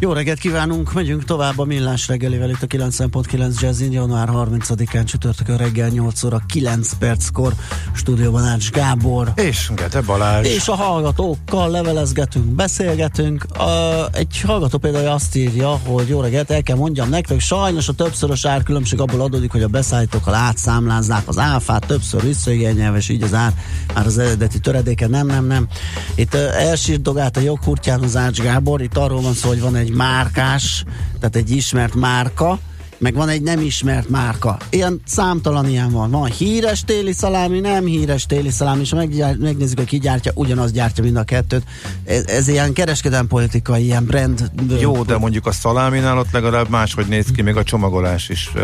Jó reggelt kívánunk, megyünk tovább a millás reggelivel itt a 9.9 Jazzin, január 30-án csütörtökön reggel 8 óra 9 perckor stúdióban Ács Gábor. És Gete Balázs. És a hallgatókkal levelezgetünk, beszélgetünk. A, egy hallgató például azt írja, hogy jó reggelt, el kell mondjam nektek, sajnos a többszörös árkülönbség abból adódik, hogy a beszállítókkal átszámlázzák az áfát, többször visszaigényelve, és így az ár már az eredeti töredéke, nem, nem, nem. Itt uh, elsírdogált a jogkurtján az Ács Gábor, itt arról van szó, hogy van egy egy márkás, tehát egy ismert márka, meg van egy nem ismert márka. Ilyen számtalan ilyen van. Van híres téli szalámi, nem híres téli szalámi, és megnézzük, hogy ki gyártja, ugyanaz gyártja mind a kettőt. Ez, ez ilyen kereskedelmi politikai, ilyen brand. Jó, de mondjuk a szaláminál ott legalább máshogy néz ki, még a csomagolás is e,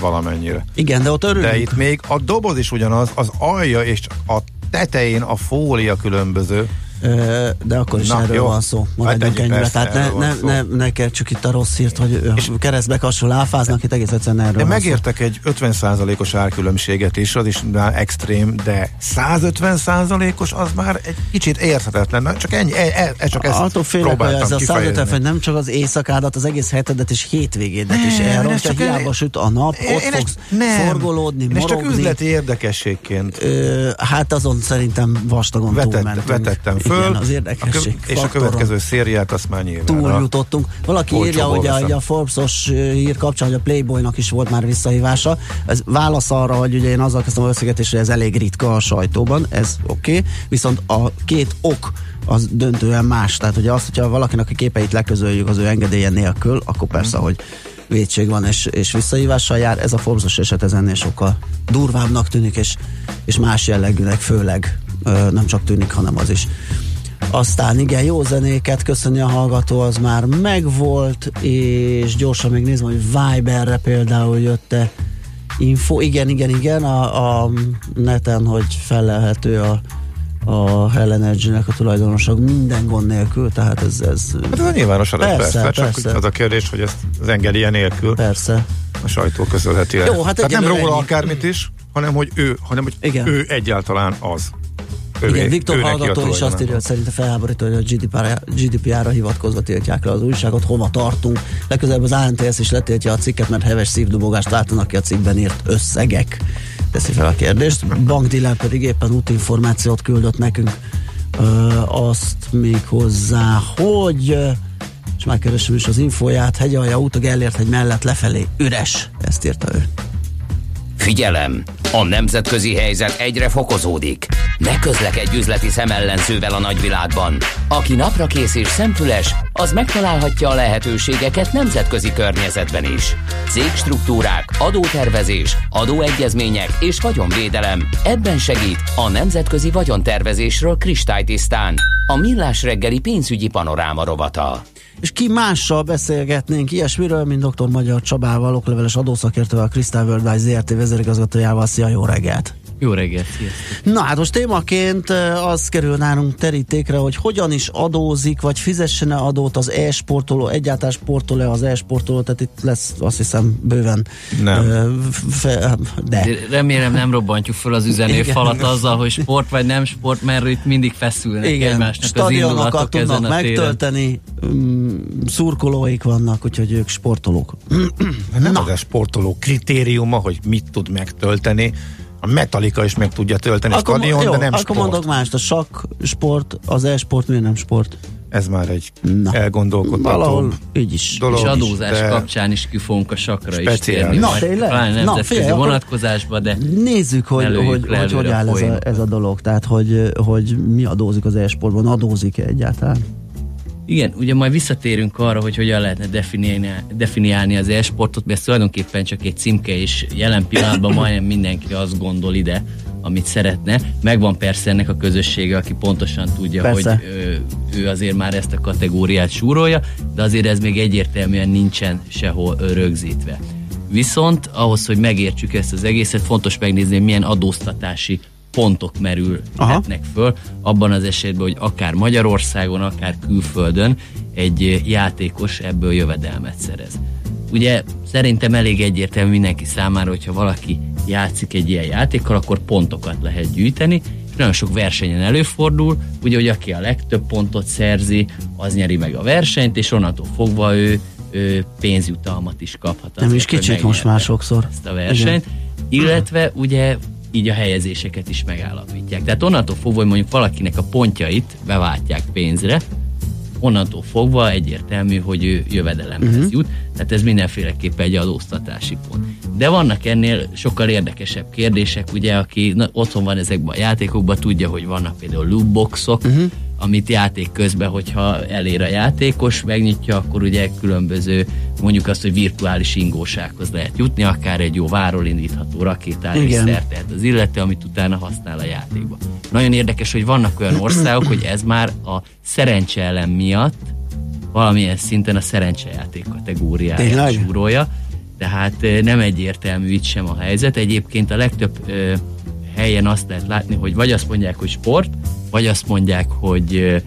valamennyire. Igen, de ott örülünk. De itt még a doboz is ugyanaz, az alja és a tetején a fólia különböző de akkor is Na, erről jó. van szó. Maradjunk hát ennyire. Tehát ne, ne, ne, ne kell csak itt a rossz hírt, hogy és keresztbe hasonló áfáznak, itt egész egyszerűen erről Én megértek egy 50%-os árkülönbséget is, az is már extrém, de 150%-os az már egy kicsit érthetetlen. Csak ennyi, e, e, e csak ezt Attól félek, hogy ez a 150, hogy nem csak az éjszakádat, az egész hetedet és hétvégédet is elrontja, hiába süt a nap, ott én fogsz nem, forgolódni, én morogni. csak üzleti érdekességként. Ö, hát azon szerintem vastagon Vetett, túlmentünk. Vetettem föl. Igen, az érdekesség a, És a következő szériát azt már nyilván. Túljutottunk. Valaki írja, hogy a, a Forbes-os hír kapcsán, hogy a Playboynak is volt már visszahívása. Ez válasz arra, hogy ugye én azzal kezdtem a összegetést, hogy ez elég ritka a sajtóban, ez oké, okay. viszont a két ok az döntően más. Tehát ugye azt, hogyha valakinek a képeit leközöljük az ő engedélye nélkül, akkor persze, hogy védség van és, és visszahívással jár. Ez a Forbes eset ez ennél sokkal durvábbnak tűnik, és, és más jellegűnek főleg nem csak tűnik, hanem az is. Aztán igen, jó zenéket köszöni a hallgató, az már megvolt, és gyorsan még nézem, hogy Viberre például jötte info. Igen, igen, igen, a, a neten, hogy felelhető a a Hell Energy-nek a tulajdonosok minden gond nélkül, tehát ez... ez hát ez a nyilvános adat, persze, persze, persze. csak az a kérdés, hogy ezt az engedélye nélkül persze. a sajtó közölheti el. Jó, hát tehát nem róla ennyi. akármit is, hanem hogy ő, hanem hogy Igen. ő egyáltalán az. Övé, Igen, Viktor hallgató is azt írja, hogy szerinte felháborító, hogy a GDPR-ra, GDPR hivatkozva tiltják le az újságot, hova tartunk. Legközelebb az ANTS is letiltja a cikket, mert heves szívdobogást látanak ki a cikkben írt összegek. Teszi fel a kérdést. Bankdiller pedig éppen útinformációt küldött nekünk ö, azt még hozzá, hogy és megkeresem is az infóját, hegyalja út a Gellért hegy mellett lefelé üres, ezt írta ő. Figyelem! A nemzetközi helyzet egyre fokozódik. Ne közlekedj üzleti szemellenzővel a nagyvilágban. Aki napra kész és szemfüles, az megtalálhatja a lehetőségeket nemzetközi környezetben is. Cégstruktúrák, adótervezés, adóegyezmények és vagyonvédelem. Ebben segít a nemzetközi vagyontervezésről kristálytisztán. A Millás reggeli pénzügyi panoráma rovata és ki mással beszélgetnénk ilyesmiről, mint dr. Magyar Csabával, okleveles adószakértővel, Crystal Worldwide ZRT vezérigazgatójával. Szia, jó reggelt! Jó reggelt, sziasztok! Na hát most témaként az kerül nálunk terítékre, hogy hogyan is adózik, vagy fizessen -e adót az e-sportoló, egyáltalán sportoló az e-sportoló, tehát itt lesz azt hiszem bőven. Nem. Fe, de. Remélem nem robbantjuk fel az üzenőfalat azzal, hogy sport vagy nem sport, mert itt mindig feszülnek Igen. egymásnak Stadionokat az tudnak megtölteni, mm, szurkolóik vannak, úgyhogy ők sportolók. nem Na. az a sportoló kritériuma, hogy mit tud megtölteni, a Metallica is meg tudja tölteni akkor, a stadion, jó, de nem akkor sport. mondok mást, a sakk sport, az e-sport miért nem sport? Ez már egy Na. elgondolkodható Valahol így is. Dolog és adózás de speciál. is kifogunk a sakra speciál. is térni. Na, tényleg? Na, figyelj, vonatkozásba, de nézzük, hogy hogy, hogy, hogy áll ez a, ez a dolog. Tehát, hogy, hogy mi adózik az e-sportban, adózik-e egyáltalán? Igen, ugye majd visszatérünk arra, hogy hogyan lehetne definiálni, definiálni az e-sportot, mert ez tulajdonképpen csak egy címke, és jelen pillanatban majdnem mindenki azt gondol ide, amit szeretne. Megvan persze ennek a közössége, aki pontosan tudja, persze. hogy ő, ő azért már ezt a kategóriát súrolja, de azért ez még egyértelműen nincsen sehol rögzítve. Viszont ahhoz, hogy megértsük ezt az egészet, fontos megnézni, milyen adóztatási pontok merülhetnek föl, abban az esetben, hogy akár Magyarországon, akár külföldön egy játékos ebből jövedelmet szerez. Ugye szerintem elég egyértelmű mindenki számára, hogyha valaki játszik egy ilyen játékkal, akkor pontokat lehet gyűjteni, és nagyon sok versenyen előfordul, ugye, hogy aki a legtöbb pontot szerzi, az nyeri meg a versenyt, és onnantól fogva ő, ő pénzjutalmat is kaphat. Nem is kicsit most már sokszor. Ezt a versenyt. Igen. Illetve ugye így a helyezéseket is megállapítják. Tehát onnantól fogva, hogy mondjuk valakinek a pontjait beváltják pénzre, onnantól fogva egyértelmű, hogy ő jövedelemhez uh-huh. jut, tehát ez mindenféleképpen egy adóztatási pont. De vannak ennél sokkal érdekesebb kérdések, ugye, aki na, otthon van ezekben a játékokban, tudja, hogy vannak például lootboxok, uh-huh amit játék közben, hogyha elér a játékos, megnyitja, akkor ugye különböző, mondjuk azt, hogy virtuális ingósághoz lehet jutni, akár egy jó váról indítható rakétára is szert az illető, amit utána használ a játékba. Nagyon érdekes, hogy vannak olyan országok, hogy ez már a szerencse miatt valamilyen szinten a szerencsejáték kategóriáját súrolja, tehát nem egyértelmű itt sem a helyzet. Egyébként a legtöbb helyen azt lehet látni, hogy vagy azt mondják, hogy sport, vagy azt mondják, hogy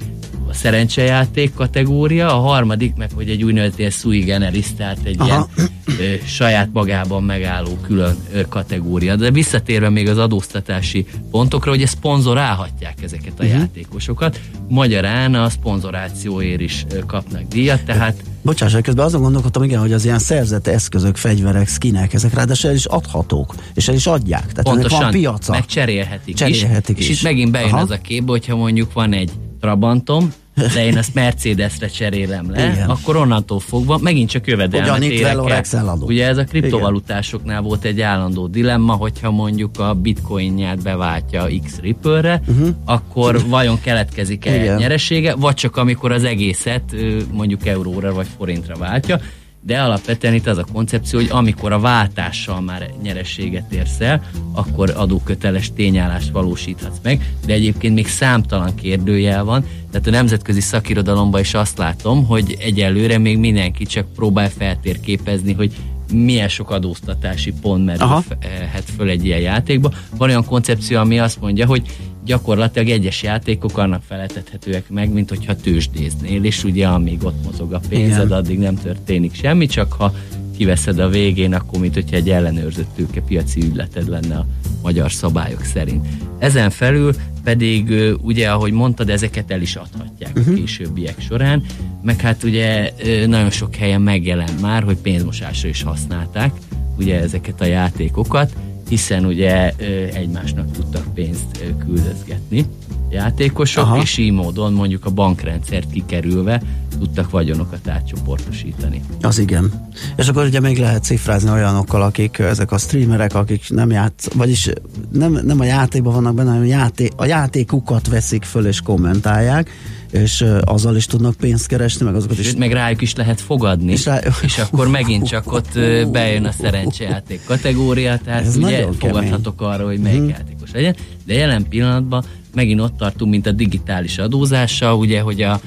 szerencsejáték kategória, a harmadik meg, hogy egy úgynevezett sui generis, tehát egy Aha. ilyen ö, saját magában megálló külön ö, kategória. De visszatérve még az adóztatási pontokra, hogy szponzorálhatják ezeket a uh-huh. játékosokat. Magyarán a szponzorációért is ö, kapnak díjat, tehát Bocsáss, közben azon gondolkodtam, igen, hogy az ilyen szerzett eszközök, fegyverek, skinek, ezek ráadásul el is adhatók, és el is adják. Tehát Pontosan, van piaca. meg cserélhetik, cserélhetik is. is. És itt megint bejön Aha. az a kép, hogyha mondjuk van egy Trabantom, de én ezt Mercedesre cserélem le, Igen. akkor onnantól fogva megint csak jövedelmet érek el. Ugye ez a kriptovalutásoknál volt egy állandó dilemma, hogyha mondjuk a bitcoinját beváltja X Ripple-re, uh-huh. akkor vajon keletkezik egy nyeresége, vagy csak amikor az egészet mondjuk euróra vagy forintra váltja de alapvetően itt az a koncepció, hogy amikor a váltással már nyerességet érsz el, akkor adóköteles tényállást valósíthatsz meg, de egyébként még számtalan kérdőjel van, tehát a nemzetközi szakirodalomban is azt látom, hogy egyelőre még mindenki csak próbál feltérképezni, hogy milyen sok adóztatási pont merülhet föl egy ilyen játékba. Van olyan koncepció, ami azt mondja, hogy gyakorlatilag egyes játékok annak feletethetőek meg, mint hogyha tőzsdéznél, és ugye amíg ott mozog a pénzed, Igen. addig nem történik semmi, csak ha kiveszed a végén, akkor mint hogyha egy ellenőrzött piaci ügyleted lenne a magyar szabályok szerint. Ezen felül pedig ugye, ahogy mondtad, ezeket el is adhatják uh-huh. a mhm. későbbiek során, meg hát ugye nagyon sok helyen megjelent már, hogy pénzmosásra is használták ugye ezeket a játékokat, hiszen ugye egymásnak tudtak pénzt küldözgetni játékosok, Aha. és így módon mondjuk a bankrendszert kikerülve tudtak vagyonokat átcsoportosítani. Az igen. És akkor ugye még lehet cifrázni olyanokkal, akik ezek a streamerek, akik nem játsz, vagyis nem, nem a játékban vannak benne, hanem a, játék, a játékukat veszik föl és kommentálják, és azzal is tudnak pénzt keresni, meg azokat is. meg rájuk is lehet fogadni, és, rá... és akkor megint csak ott bejön a szerencsejáték kategória, tehát Ez ugye fogadhatok kemény. arra, hogy melyik hmm. játékos legyen, de jelen pillanatban megint ott tartunk, mint a digitális adózással, ugye, hogy a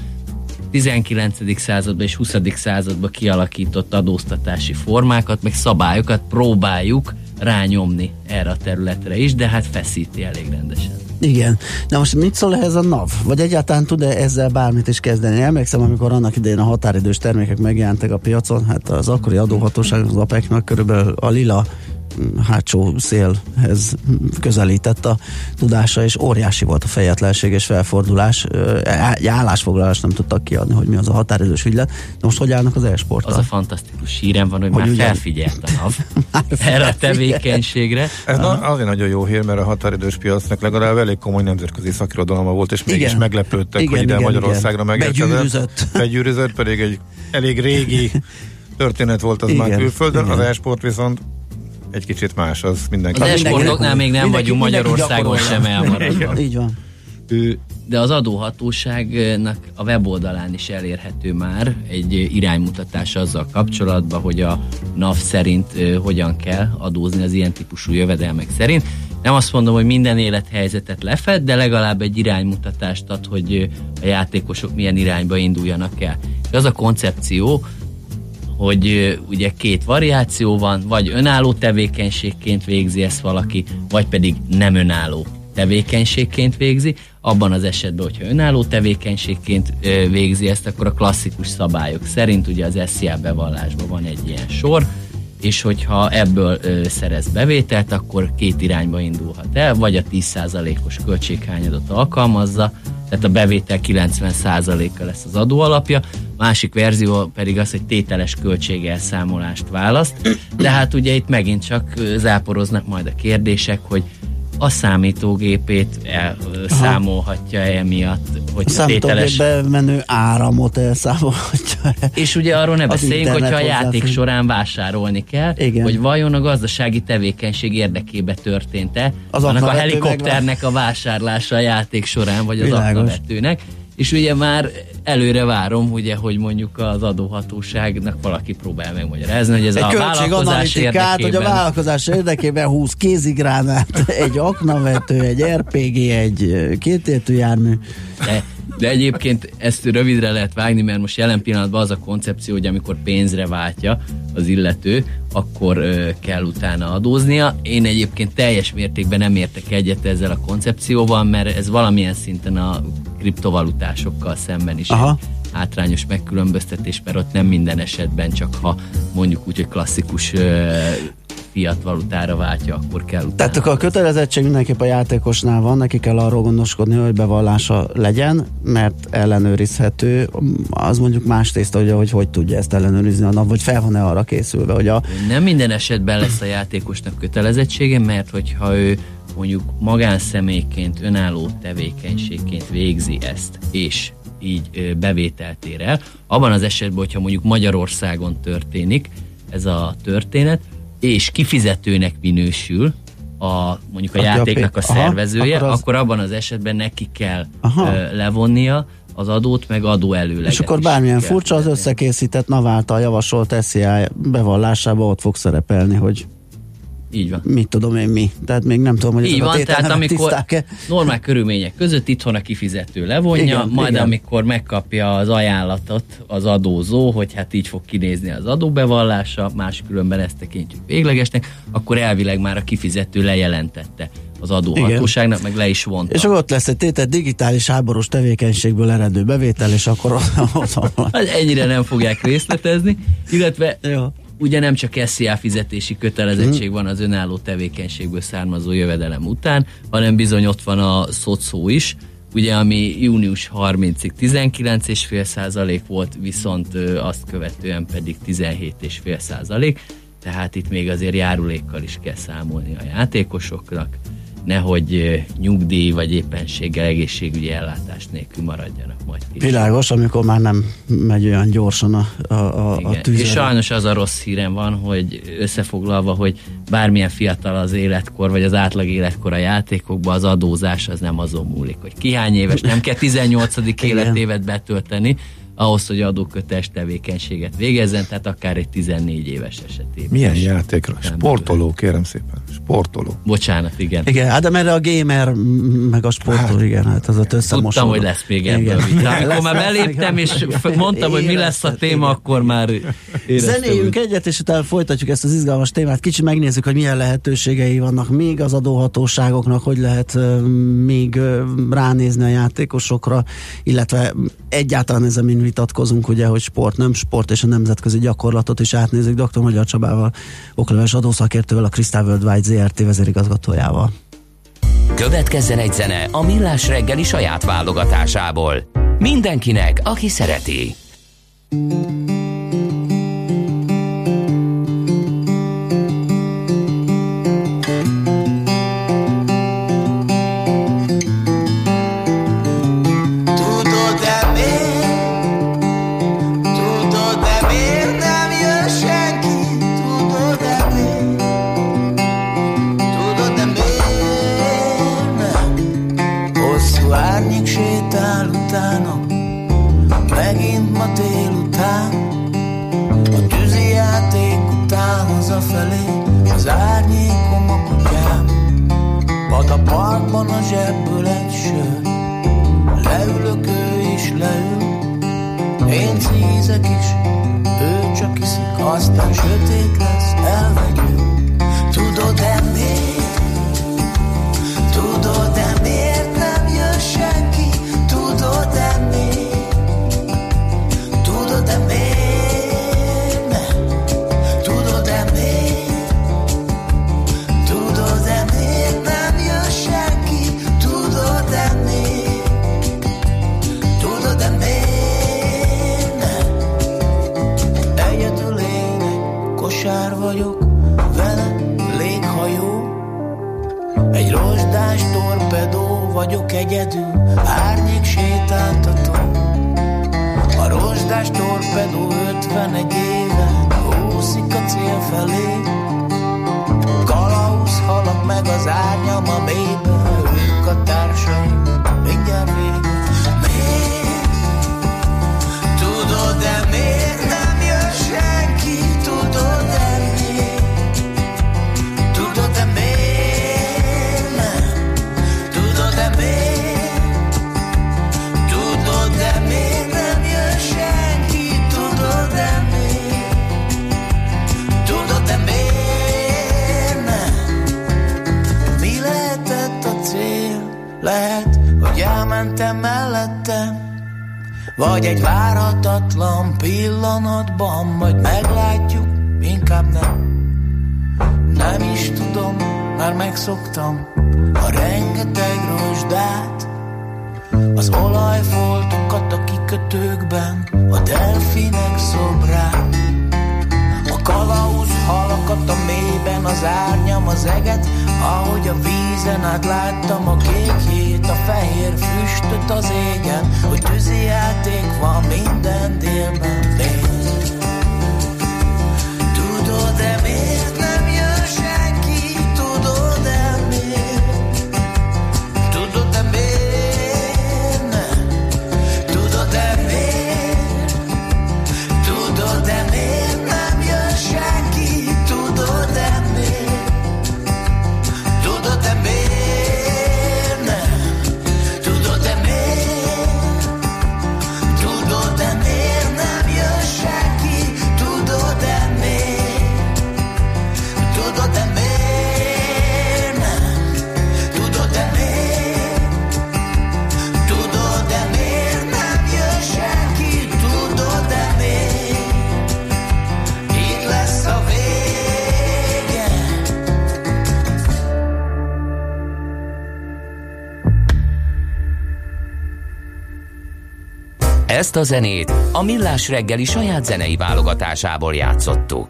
19. században és 20. században kialakított adóztatási formákat, meg szabályokat próbáljuk rányomni erre a területre is, de hát feszíti elég rendesen. Igen. Na most mit szól ehhez a NAV? Vagy egyáltalán tud-e ezzel bármit is kezdeni? Emlékszem, amikor annak idején a határidős termékek megjelentek a piacon, hát az akkori adóhatóság az APEC-nak körülbelül a lila hátsó szélhez közelített a tudása, és óriási volt a fejetlenség és felfordulás. Egy állásfoglalást nem tudtak kiadni, hogy mi az a határidős ügylet. De most hogy állnak az esporttal? Az a fantasztikus hírem van, hogy, hogy már ugye... felfigyelt a NAV erre a tevékenységre. Ez na, azért nagyon jó hír, mert a határidős piacnak legalább elég komoly nemzetközi szakirodalma volt, és mégis igen. meglepődtek, igen, hogy ide igen, Magyarországra megérkezett. Begyűrűzött. Begyűrűzött, pedig egy elég régi történet volt az igen, már külföldön, igen. az esport viszont egy kicsit más, az mindenki. Az esportoknál még nem vagyunk Magyarországon sem elmaradva. Így van. De az adóhatóságnak a weboldalán is elérhető már egy iránymutatás azzal kapcsolatban, hogy a NAV szerint hogyan kell adózni az ilyen típusú jövedelmek szerint. Nem azt mondom, hogy minden élethelyzetet lefed, de legalább egy iránymutatást ad, hogy a játékosok milyen irányba induljanak el. az a koncepció, hogy ugye két variáció van, vagy önálló tevékenységként végzi ezt valaki, vagy pedig nem önálló tevékenységként végzi. Abban az esetben, hogyha önálló tevékenységként végzi ezt, akkor a klasszikus szabályok szerint ugye az SZIA bevallásban van egy ilyen sor, és hogyha ebből ö, szerez bevételt, akkor két irányba indulhat el, vagy a 10%-os költséghányadot alkalmazza, tehát a bevétel 90%-a lesz az adóalapja, másik verzió pedig az, hogy tételes költségelszámolást választ, de hát ugye itt megint csak záporoznak majd a kérdések, hogy a számítógépét elszámolhatja -e emiatt, hogy a tételes... menő áramot elszámolhatja. És ugye arról ne beszéljünk, hogyha a játék során vásárolni kell, Igen. hogy vajon a gazdasági tevékenység érdekébe történt-e, az annak a helikopternek a vásárlása a játék során, vagy az aknavetőnek és ugye már előre várom, ugye, hogy mondjuk az adóhatóságnak valaki próbál megmagyarázni, hogy ez egy a vállalkozás érdekében... hogy a vállalkozás érdekében 20 kézigránát, egy aknavető, egy RPG, egy kétértő jármű. De de egyébként ezt rövidre lehet vágni, mert most jelen pillanatban az a koncepció, hogy amikor pénzre váltja az illető, akkor ö, kell utána adóznia. Én egyébként teljes mértékben nem értek egyet ezzel a koncepcióval, mert ez valamilyen szinten a kriptovalutásokkal szemben is Aha. hátrányos megkülönböztetés, mert ott nem minden esetben csak ha mondjuk úgy, hogy klasszikus ö, fiat valutára váltja, akkor kell utána. Tehát akkor a kötelezettség mindenképp a játékosnál van, neki kell arról gondoskodni, hogy bevallása legyen, mert ellenőrizhető, az mondjuk más tészta, hogy hogy, hogy tudja ezt ellenőrizni, annak, vagy fel van-e arra készülve, hogy a... Nem minden esetben lesz a játékosnak kötelezettsége, mert hogyha ő mondjuk magánszemélyként, önálló tevékenységként végzi ezt, és így bevételt ér el. Abban az esetben, hogyha mondjuk Magyarországon történik ez a történet, és kifizetőnek minősül a, mondjuk a Aki játéknak a, a szervezője, akkor, az... akkor abban az esetben neki kell Aha. levonnia az adót, meg adó előleget. És akkor bármilyen furcsa, az összekészített NAV által javasolt SZIA bevallásába ott fog szerepelni, hogy így van. Mit tudom én mi. Tehát még nem tudom, hogy Így van, tehát amikor normál körülmények között itthon a kifizető levonja, igen, majd igen. amikor megkapja az ajánlatot az adózó, hogy hát így fog kinézni az adóbevallása, máskülönben ezt tekintjük véglegesnek, akkor elvileg már a kifizető lejelentette az adóhatóságnak, meg le is vonta. És akkor ott lesz egy tétet digitális háborús tevékenységből eredő bevétel, és akkor ott van. Hát ennyire nem fogják részletezni, illetve Jó ugye nem csak SZIA fizetési kötelezettség mhm. van az önálló tevékenységből származó jövedelem után, hanem bizony ott van a szocó is, ugye ami június 30-ig 19,5 százalék volt, viszont azt követően pedig 17,5 százalék, tehát itt még azért járulékkal is kell számolni a játékosoknak, nehogy nyugdíj vagy éppenséggel egészségügyi ellátást nélkül maradjanak majd később. Világos, amikor már nem megy olyan gyorsan a, a, a, a tűz. És sajnos az a rossz hírem van, hogy összefoglalva, hogy bármilyen fiatal az életkor, vagy az átlag életkor a játékokban, az adózás az nem azon múlik, hogy ki hány éves, nem kell 18. életévet betölteni, ahhoz, hogy adóköteles tevékenységet végezzen, tehát akár egy 14 éves esetében. Milyen játékra? Sportoló, kérem szépen. Sportoló. Bocsánat, igen. Igen, hát de a gamer, meg a sportoló, hát, igen, hát az a összemosódó. Tudtam, hogy lesz még ebből vita. Amikor már beléptem, és mondtam, hogy mi lesz a téma, akkor már Zenéljünk egyet, és utána folytatjuk ezt az izgalmas témát. Kicsit megnézzük, hogy milyen lehetőségei vannak még az adóhatóságoknak, hogy lehet még ránézni a játékosokra, illetve egyáltalán ez a vitatkozunk, ugye, hogy sport, nem sport, és a nemzetközi gyakorlatot is átnézik dr. Magyar Csabával, okleves adószakértővel, a Crystal Worldwide ZRT vezérigazgatójával. Következzen egy zene a Millás reggeli saját válogatásából. Mindenkinek, aki szereti. parkban Leülök, ő is Ezt a zenét a Millás reggeli saját zenei válogatásából játszottuk.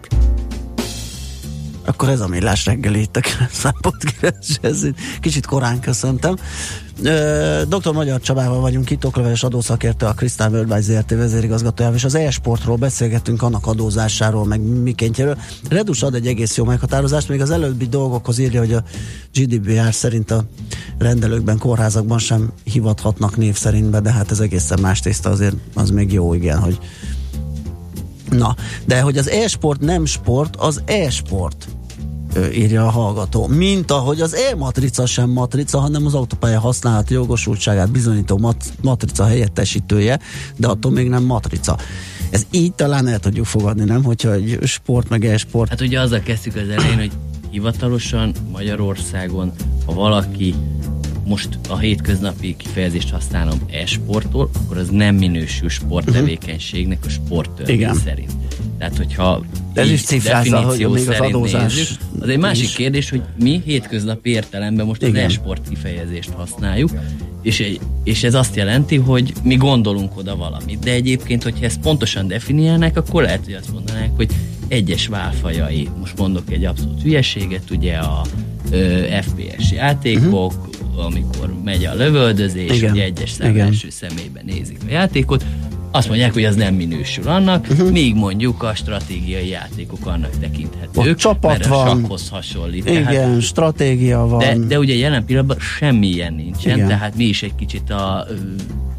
Akkor ez a millás reggeli itt a Podcast ez kicsit korán köszöntem. Dr. Magyar Csabával vagyunk itt, okleveles adószakértő, a Krisztán Worldwide ZRT vezérigazgatójával, és az e-sportról beszélgettünk, annak adózásáról, meg mikéntjéről. Redus ad egy egész jó meghatározást, még az előbbi dolgokhoz írja, hogy a GDPR szerint a rendelőkben, kórházakban sem hivathatnak név szerint be, de hát ez egészen más tészta, azért az még jó, igen, hogy Na, de hogy az e-sport nem sport, az e-sport írja a hallgató. Mint ahogy az e-matrica sem matrica, hanem az autópálya használati jogosultságát bizonyító mat- matrica helyettesítője, de attól még nem matrica. Ez így talán el tudjuk fogadni, nem? Hogyha egy sport meg e-sport. Hát ugye azzal kezdtük az elején, hogy hivatalosan Magyarországon, ha valaki most a hétköznapi kifejezést használom e-sporttól, akkor az nem minősül sporttevékenységnek a sporttörvény szerint. Tehát, hogyha Ez is cifrázza, hogy még az adózás nézzük, az egy másik is. kérdés, hogy mi hétköznapi értelemben most Igen. az e-sport kifejezést használjuk, és, és ez azt jelenti, hogy mi gondolunk oda valamit. De egyébként, hogyha ezt pontosan definiálnák, akkor lehet, hogy azt mondanák, hogy egyes válfajai, most mondok egy abszolút hülyeséget, ugye a ö, FPS játékok, uh-huh. Amikor megy a lövöldözés, Igen. ugye egyes szem első személyben nézik a játékot, azt mondják, hogy az nem minősül annak, uh-huh. míg mondjuk a stratégiai játékok annak tekinthetők. Ott csapat mert van. a sakhoz hasonlít. Igen, tehát, stratégia van. De, de ugye jelen pillanatban semmi ilyen nincsen, Igen. tehát mi is egy kicsit a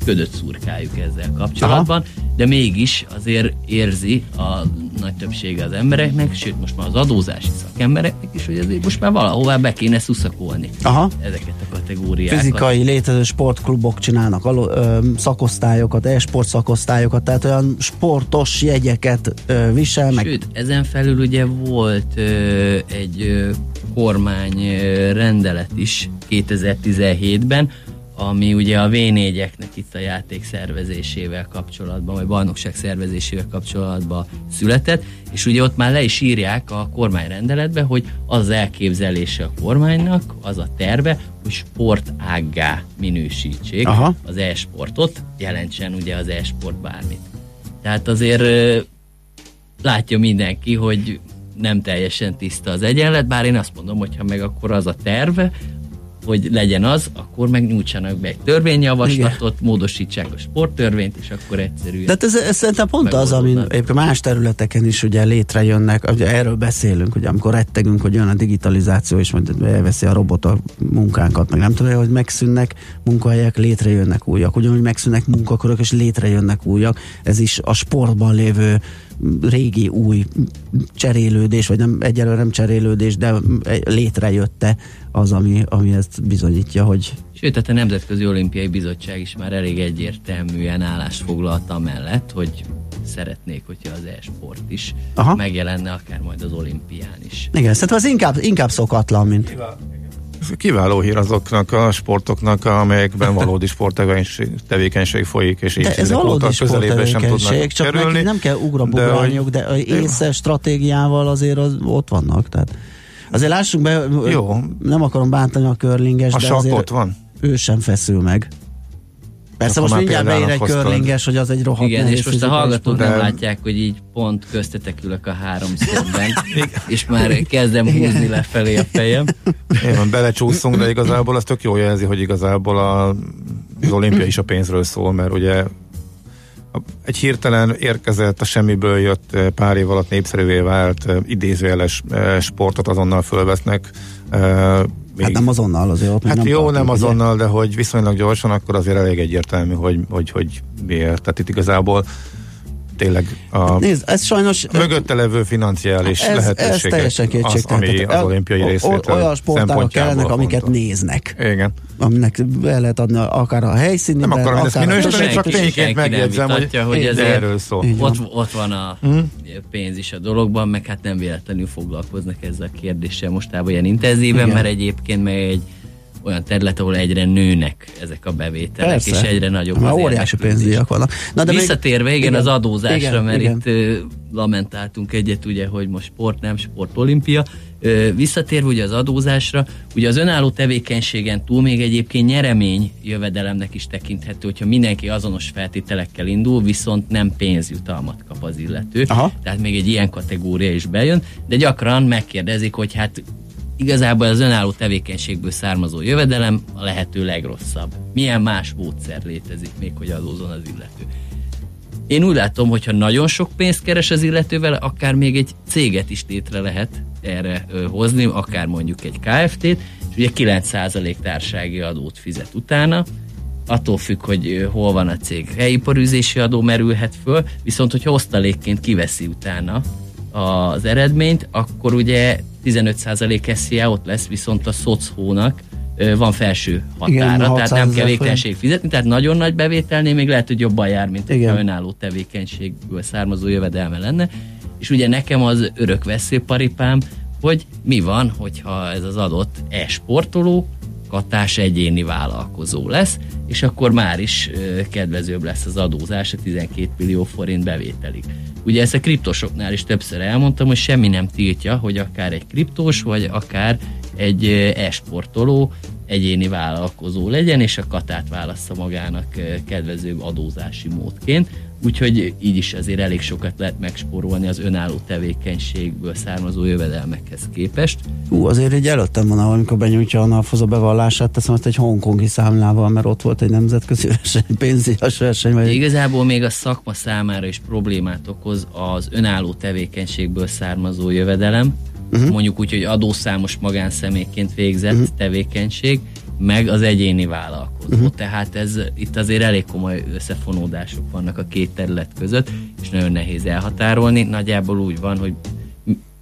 ködöt szurkáljuk ezzel kapcsolatban. Aha de mégis azért érzi a nagy többsége az embereknek, sőt most már az adózási szakembereknek is, hogy azért most már valahová be kéne szuszakolni Aha. ezeket a kategóriákat. Fizikai létező sportklubok csinálnak alo, ö, szakosztályokat, e-sport szakosztályokat, tehát olyan sportos jegyeket ö, visel. Meg... Sőt, ezen felül ugye volt ö, egy ö, kormány rendelet is 2017-ben, ami ugye a V4-eknek itt a játék szervezésével kapcsolatban, vagy bajnokság szervezésével kapcsolatban született, és ugye ott már le is írják a kormányrendeletbe, hogy az elképzelése a kormánynak, az a terve, hogy sportággá minősítsék Aha. az e-sportot, jelentsen ugye az e-sport bármit. Tehát azért látja mindenki, hogy nem teljesen tiszta az egyenlet, bár én azt mondom, hogy ha meg akkor az a terve, hogy legyen az, akkor meg nyújtsanak be egy törvényjavaslatot, Igen. módosítsák a sporttörvényt, és akkor egyszerűen. Tehát ez, ez szerintem pont az, ami más területeken is ugye létrejönnek, ugye erről beszélünk, hogy amikor rettegünk, hogy jön a digitalizáció, és majd elveszi a robot a munkánkat, meg nem tudom, hogy megszűnnek munkahelyek, létrejönnek újak, ugyanúgy megszűnnek munkakörök, és létrejönnek újak. Ez is a sportban lévő régi új cserélődés, vagy nem egyelőre nem cserélődés, de létrejötte az, ami, ami ezt bizonyítja, hogy Sőt, tehát a Nemzetközi Olimpiai Bizottság is már elég egyértelműen állást foglalta mellett, hogy szeretnék, hogyha az e-sport is Aha. megjelenne akár majd az olimpián is. Igen, szerintem az inkább, inkább szokatlan, mint... Kiváló hír azoknak a sportoknak, amelyekben valódi sporttevékenység folyik, és de ez valódi közelébe sem tudnak csak kerülni. nem kell ugrabugrálniuk, de, de észre stratégiával azért az, ott vannak. Tehát azért lássunk be, Jó. nem akarom bántani a körlinges, a de azért ott van. ő sem feszül meg. Persze most mindjárt beír egy körlinges, hogy az egy rohadt Igen, és most a hallgatók nem látják, hogy így pont köztetek ülök a három szögben, és már kezdem húzni lefelé a fejem. Igen, belecsúszunk, de igazából az tök jól jelzi, hogy igazából a, az olimpia is a pénzről szól, mert ugye egy hirtelen érkezett, a semmiből jött pár év alatt népszerűvé vált idézőjeles sportot azonnal fölvesznek még... Hát nem azonnal azért ott Hát nem jó, tartunk, nem azonnal, ugye? de hogy viszonylag gyorsan, akkor azért elég egyértelmű, hogy, hogy, hogy miért. Tehát itt igazából tényleg a Nézd, ez sajnos, mögötte levő financiális ez, lehetőségek, ez teljesen az, ami az olimpiai részvétel Olyan sportágok kellenek, amiket néznek. Igen. Aminek el lehet adni akár a helyszínűben, Nem akarom ezt minősíteni, csak tényként megjegyzem, hogy, hogy ez erről szól. Ott, ott van a hmm? pénz is a dologban, meg hát nem véletlenül foglalkoznak ezzel a kérdéssel mostában ilyen intenzíven, mert egyébként meg egy olyan terület, ahol egyre nőnek ezek a bevételek, Persze. és egyre nagyobb Már óriási pénzdíjak vannak. Na, de Visszatérve, még... igen, igen, az adózásra, igen, mert igen. itt uh, lamentáltunk egyet, ugye, hogy most sport nem, sport olimpia. Visszatérve ugye az adózásra, ugye az önálló tevékenységen túl még egyébként nyeremény jövedelemnek is tekinthető, hogyha mindenki azonos feltételekkel indul, viszont nem pénzjutalmat kap az illető. Aha. Tehát még egy ilyen kategória is bejön, de gyakran megkérdezik, hogy hát Igazából az önálló tevékenységből származó jövedelem a lehető legrosszabb. Milyen más módszer létezik még, hogy adózon az illető? Én úgy látom, hogyha nagyon sok pénzt keres az illetővel, akár még egy céget is létre lehet erre hozni, akár mondjuk egy KFT-t, és ugye 9% társági adót fizet utána, attól függ, hogy hol van a cég. Helyiparűzési adó merülhet föl, viszont hogyha osztalékként kiveszi utána az eredményt, akkor ugye 15% SZIA ott lesz, viszont a szocónak van felső határa, Igen, tehát nem kell végtelenség fizetni, tehát nagyon nagy bevételnél még lehet, hogy jobban jár, mint egy önálló tevékenységből származó jövedelme lenne. És ugye nekem az örök veszélyparipám, hogy mi van, hogyha ez az adott e-sportoló katás egyéni vállalkozó lesz, és akkor már is kedvezőbb lesz az adózás a 12 millió forint bevételig. Ugye ezt a kriptosoknál is többször elmondtam, hogy semmi nem tiltja, hogy akár egy kriptós, vagy akár egy esportoló egyéni vállalkozó legyen, és a katát válassza magának kedvezőbb adózási módként úgyhogy így is azért elég sokat lehet megspórolni az önálló tevékenységből származó jövedelmekhez képest. Ú, azért egy előttem van, amikor benyújtja a NAV-hoz a bevallását, teszem azt egy hongkongi számlával, mert ott volt egy nemzetközi verseny, pénzíjas verseny. Vagy... Igazából még a szakma számára is problémát okoz az önálló tevékenységből származó jövedelem, uh-huh. mondjuk úgy, hogy adószámos magánszemélyként végzett uh-huh. tevékenység, meg az egyéni vállalkozó. Uh-huh. Tehát ez itt azért elég komoly összefonódások vannak a két terület között, és nagyon nehéz elhatárolni. Nagyjából úgy van, hogy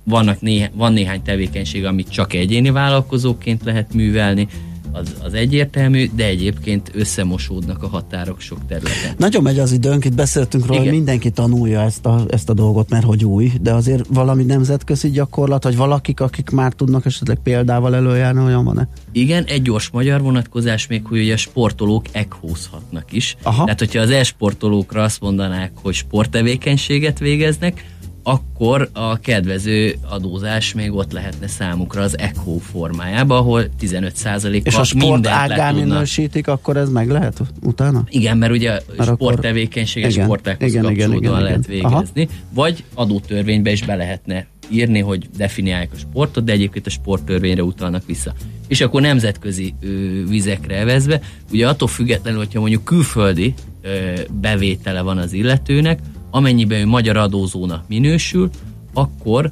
vannak néha, van néhány tevékenység, amit csak egyéni vállalkozóként lehet művelni, az, az egyértelmű, de egyébként összemosódnak a határok sok területen. Nagyon megy az időnk, itt beszéltünk róla, hogy mindenki tanulja ezt a, ezt a dolgot, mert hogy új, de azért valami nemzetközi gyakorlat, vagy valakik, akik már tudnak esetleg példával előjárni, olyan van-e? Igen, egy gyors magyar vonatkozás még, hogy a sportolók ekhózhatnak is. Aha. Tehát, hogyha az e-sportolókra azt mondanák, hogy sporttevékenységet végeznek, akkor a kedvező adózás még ott lehetne számukra az ECHO formájában, ahol 15%-kal És a sport ágán minősítik, akkor ez meg lehet utána? Igen, mert ugye a sporttevékenységet sportákhoz igen, kapcsolódóan igen, igen, lehet végezni, Aha. vagy adótörvénybe is be lehetne írni, hogy definiálják a sportot, de egyébként a sporttörvényre utalnak vissza. És akkor nemzetközi ö, vizekre evezve, ugye attól függetlenül, hogyha mondjuk külföldi ö, bevétele van az illetőnek, amennyiben ő magyar adózónak minősül, akkor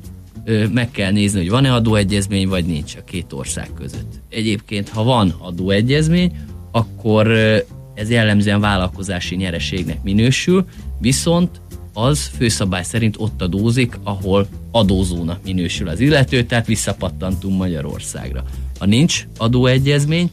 meg kell nézni, hogy van-e adóegyezmény, vagy nincs a két ország között. Egyébként, ha van adóegyezmény, akkor ez jellemzően vállalkozási nyereségnek minősül, viszont az főszabály szerint ott adózik, ahol adózónak minősül az illető, tehát visszapattantunk Magyarországra. Ha nincs adóegyezmény,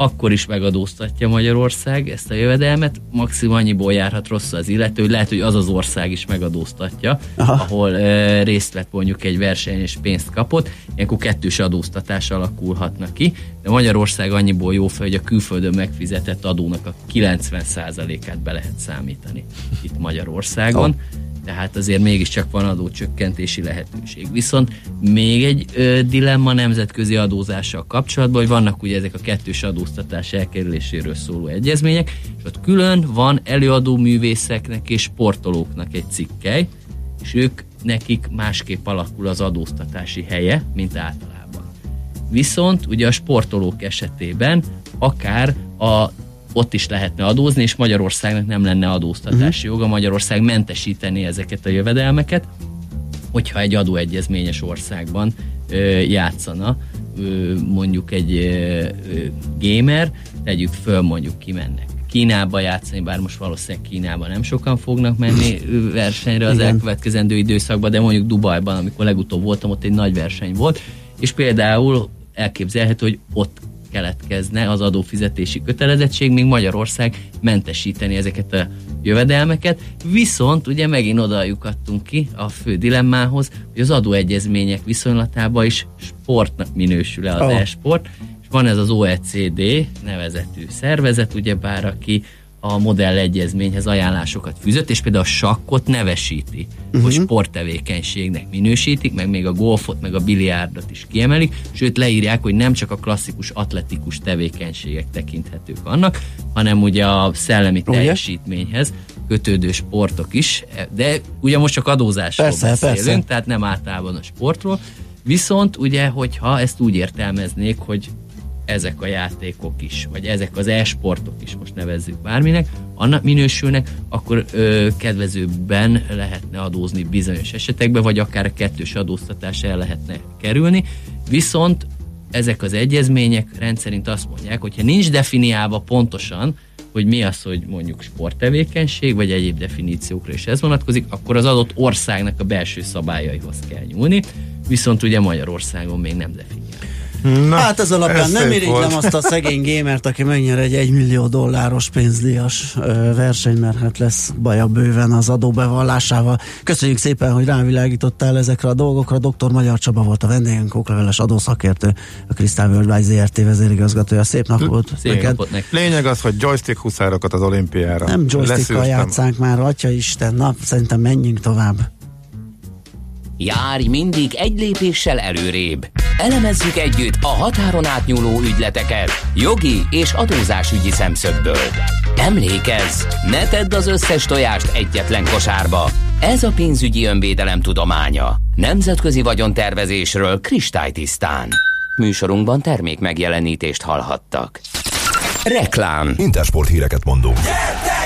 akkor is megadóztatja Magyarország ezt a jövedelmet, maximum annyiból járhat rossz az illető, hogy lehet, hogy az az ország is megadóztatja, Aha. ahol e, részt vett mondjuk egy verseny és pénzt kapott, ilyenkor kettős adóztatás alakulhatna ki, de Magyarország annyiból jó fel, hogy a külföldön megfizetett adónak a 90%-át be lehet számítani itt Magyarországon. Oh tehát azért mégiscsak van adócsökkentési lehetőség. Viszont még egy ö, dilemma nemzetközi adózással kapcsolatban, hogy vannak ugye ezek a kettős adóztatás elkerüléséről szóló egyezmények, és ott külön van előadó művészeknek és sportolóknak egy cikkely, és ők nekik másképp alakul az adóztatási helye, mint általában. Viszont ugye a sportolók esetében akár a ott is lehetne adózni, és Magyarországnak nem lenne adóztatási uh-huh. joga, Magyarország mentesíteni ezeket a jövedelmeket, hogyha egy adóegyezményes országban ö, játszana, ö, mondjuk egy ö, ö, gamer, tegyük föl, mondjuk kimennek Kínába játszani, bár most valószínűleg Kínába nem sokan fognak menni versenyre az Igen. elkövetkezendő időszakban, de mondjuk Dubajban, amikor legutóbb voltam, ott egy nagy verseny volt, és például elképzelhető, hogy ott keletkezne az adófizetési kötelezettség, míg Magyarország mentesíteni ezeket a jövedelmeket, viszont ugye megint oda lyukadtunk ki a fő dilemmához, hogy az adóegyezmények viszonylatában is sportnak minősül el az oh. e-sport, és van ez az OECD nevezetű szervezet, ugyebár aki a modellegyezményhez ajánlásokat fűzött, és például a sakkot nevesíti, uh-huh. hogy sporttevékenységnek minősítik, meg még a golfot, meg a biliárdot is kiemelik, sőt leírják, hogy nem csak a klasszikus atletikus tevékenységek tekinthetők annak, hanem ugye a szellemi ugye? teljesítményhez kötődő sportok is, de ugye most csak adózásról persze, beszélünk, persze. tehát nem általában a sportról, viszont ugye, hogyha ezt úgy értelmeznék, hogy ezek a játékok is, vagy ezek az e-sportok is, most nevezzük bárminek, annak minősülnek, akkor ö, kedvezőbben lehetne adózni bizonyos esetekben, vagy akár a kettős adóztatás el lehetne kerülni. Viszont ezek az egyezmények rendszerint azt mondják, hogyha nincs definiálva pontosan, hogy mi az, hogy mondjuk sporttevékenység, vagy egyéb definíciókra is ez vonatkozik, akkor az adott országnak a belső szabályaihoz kell nyúlni, viszont ugye Magyarországon még nem definiál. Na, hát ez alapján nem irigylem azt a szegény gémert, aki megnyer egy 1 millió dolláros pénzdíjas verseny, mert hát lesz baja bőven az adóbevallásával. Köszönjük szépen, hogy rávilágítottál ezekre a dolgokra. Dr. Magyar Csaba volt a vendégünk, okleveles adószakértő, a Crystal Worldwide ZRT vezérigazgatója. Szép napot Szép neked. Napot Lényeg az, hogy joystick huszárokat az olimpiára. Nem joystickkal játszánk már, atya Isten, nap, szerintem menjünk tovább. Járj mindig egy lépéssel előrébb. Elemezzük együtt a határon átnyúló ügyleteket jogi és adózásügyi szemszögből. Emlékezz, ne tedd az összes tojást egyetlen kosárba. Ez a pénzügyi önvédelem tudománya. Nemzetközi vagyontervezésről kristálytisztán. Műsorunkban termék megjelenítést hallhattak. Reklám. Intersport híreket mondunk. Gyertek!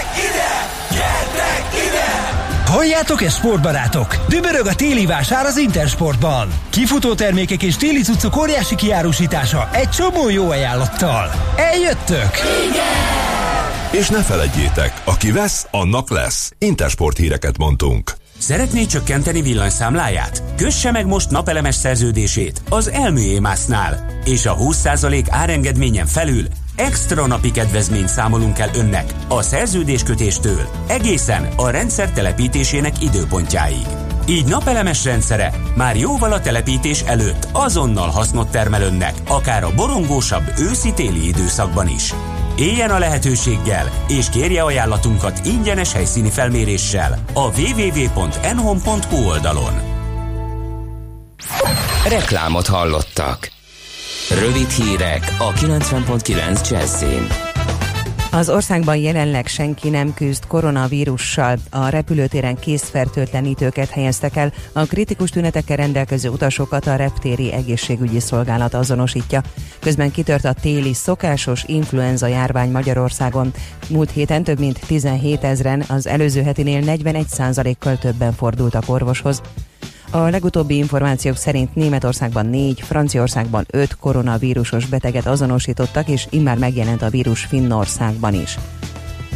Halljátok ezt, sportbarátok? Dübörög a téli vásár az Intersportban. Kifutó termékek és téli cuccok óriási kiárusítása egy csomó jó ajánlattal. Eljöttök? Igen! És ne felejtjétek, aki vesz, annak lesz. Intersport híreket mondtunk. Szeretné csökkenteni villanyszámláját? Kösse meg most napelemes szerződését az Elműémásznál, és a 20% árengedményen felül Extra napi kedvezményt számolunk el önnek a szerződéskötéstől egészen a rendszer telepítésének időpontjáig. Így napelemes rendszere már jóval a telepítés előtt azonnal hasznot termel önnek, akár a borongósabb őszi-téli időszakban is. Éljen a lehetőséggel, és kérje ajánlatunkat ingyenes helyszíni felméréssel a www.enhom.hu oldalon. Reklámot hallottak. Rövid hírek a 90.9 Jazzin. Az országban jelenleg senki nem küzd koronavírussal. A repülőtéren készfertőtlenítőket helyeztek el. A kritikus tünetekkel rendelkező utasokat a reptéri egészségügyi szolgálat azonosítja. Közben kitört a téli szokásos influenza járvány Magyarországon. Múlt héten több mint 17 ezeren, az előző hetinél 41% kal többen fordultak orvoshoz. A legutóbbi információk szerint Németországban négy, Franciaországban öt koronavírusos beteget azonosítottak, és immár megjelent a vírus Finnországban is.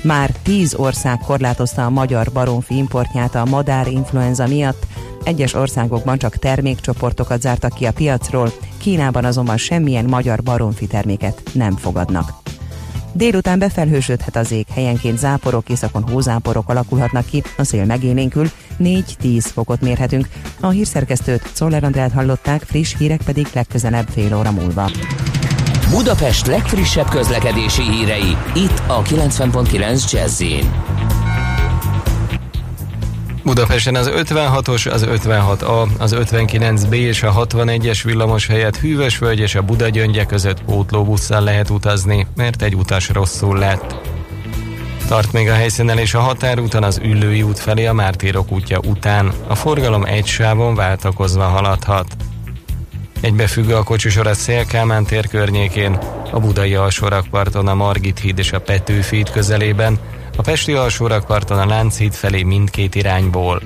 Már tíz ország korlátozta a magyar baromfi importját a madár influenza miatt, egyes országokban csak termékcsoportokat zártak ki a piacról, Kínában azonban semmilyen magyar baromfi terméket nem fogadnak. Délután befelhősödhet az ég, helyenként záporok, északon hózáporok alakulhatnak ki, a szél megélénkül, 4-10 fokot mérhetünk. A hírszerkesztőt Szoller Andrát hallották, friss hírek pedig legközelebb fél óra múlva. Budapest legfrissebb közlekedési hírei, itt a 90.9 jazz Budapesten az 56-os, az 56A, az 59B és a 61-es villamos helyett Hűvösvölgy és a Buda gyöngye között pótlóbusszal lehet utazni, mert egy utas rosszul lett. Tart még a helyszínen és a határúton az Üllői út felé a Mártírok útja után. A forgalom egy sávon váltakozva haladhat. Egybefüggő a kocsisor a Szélkámán tér környékén, a Budai alsórakparton a Margit híd és a Petőfi közelében, a Pesti alsórakparton a Lánchíd felé mindkét irányból.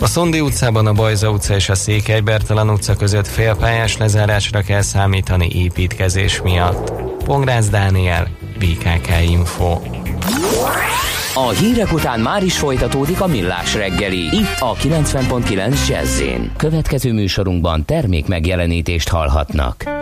A Szondi utcában a Bajza utca és a Székely Bertalan utca között félpályás lezárásra kell számítani építkezés miatt. Pongrász Dániel, BKK Info. A hírek után már is folytatódik a millás reggeli. Itt a 90.9 jazz Következő műsorunkban termék megjelenítést hallhatnak.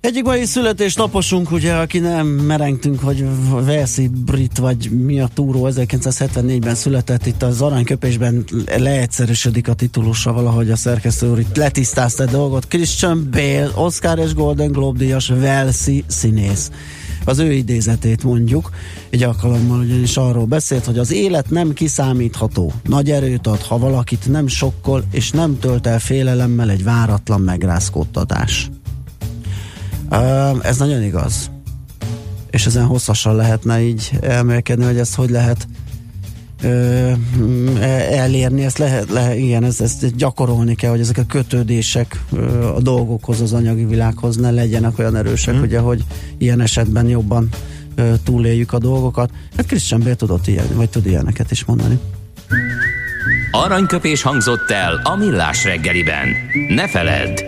Egyik mai születésnaposunk, ugye, aki nem merengtünk, hogy Velszi Brit, vagy mi a túró 1974-ben született, itt az aranyköpésben leegyszerűsödik a titulusa valahogy a szerkesztő úr itt letisztázta a dolgot. Christian Bale, Oscar és Golden Globe díjas Velszi színész. Az ő idézetét mondjuk, egy alkalommal ugyanis arról beszélt, hogy az élet nem kiszámítható. Nagy erőt ad, ha valakit nem sokkol, és nem tölt el félelemmel egy váratlan megrázkódtatás. Ez nagyon igaz. És ezen hosszasan lehetne így elmélkedni, hogy ezt hogy lehet elérni, ezt lehet, lehet igen, ezt, ezt gyakorolni kell, hogy ezek a kötődések a dolgokhoz, az anyagi világhoz ne legyenek olyan erősek, mm. ugye, hogy ilyen esetben jobban túléljük a dolgokat. Hát Christian Bale tudott ilyen, vagy tud ilyeneket is mondani. Aranyköpés hangzott el a millás reggeliben. Ne feledd,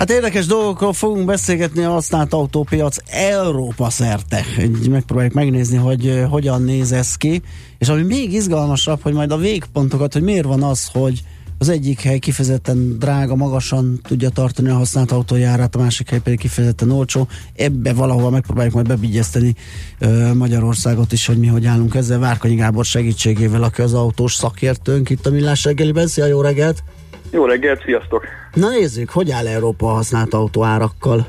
Hát érdekes dolgokról fogunk beszélgetni a használt autópiac Európa szerte. Megpróbáljuk megnézni, hogy hogyan néz ez ki, és ami még izgalmasabb, hogy majd a végpontokat, hogy miért van az, hogy az egyik hely kifejezetten drága, magasan tudja tartani a használt autójárát, a másik hely pedig kifejezetten olcsó. Ebbe valahol megpróbáljuk majd bebigyezteni uh, Magyarországot is, hogy mi hogy állunk ezzel. Várkonyi Gábor segítségével, aki az autós szakértőnk itt a Millás reggeliben. Szia, jó reggelt! Jó reggelt, sziasztok! Na nézzük, hogy áll Európa a használt autóárakkal?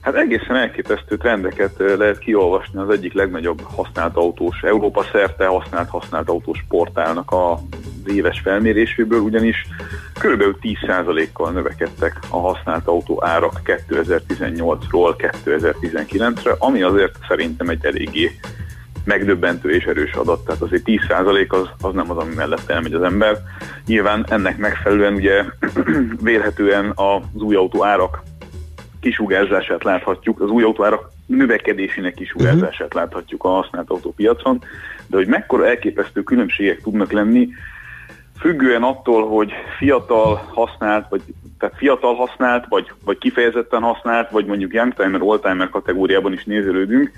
Hát egészen elképesztő trendeket lehet kiolvasni az egyik legnagyobb használt autós, Európa szerte használt használt autós portálnak a éves felméréséből, ugyanis kb. 10%-kal növekedtek a használt autó árak 2018-ról 2019-re, ami azért szerintem egy eléggé megdöbbentő és erős adat, tehát azért 10% az, az nem az, ami mellett elmegy az ember. Nyilván ennek megfelelően ugye vélhetően az új autó árak kisugárzását láthatjuk, az új autóárak növekedésének kisugárzását mhm. láthatjuk a használt autópiacon, de hogy mekkora elképesztő különbségek tudnak lenni, függően attól, hogy fiatal használt, vagy tehát fiatal használt, vagy, vagy kifejezetten használt, vagy mondjuk youngtimer, oldtimer kategóriában is nézelődünk,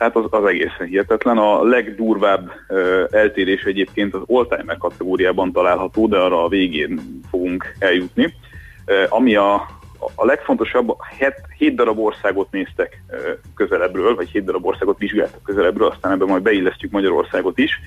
tehát az, az egészen hihetetlen. A legdurvább uh, eltérés egyébként az oldtimer kategóriában található, de arra a végén fogunk eljutni. Uh, ami a, a legfontosabb, 7 darab országot néztek közelebbről, vagy 7 darab országot vizsgáltak közelebbről, aztán ebben majd beillesztjük Magyarországot is.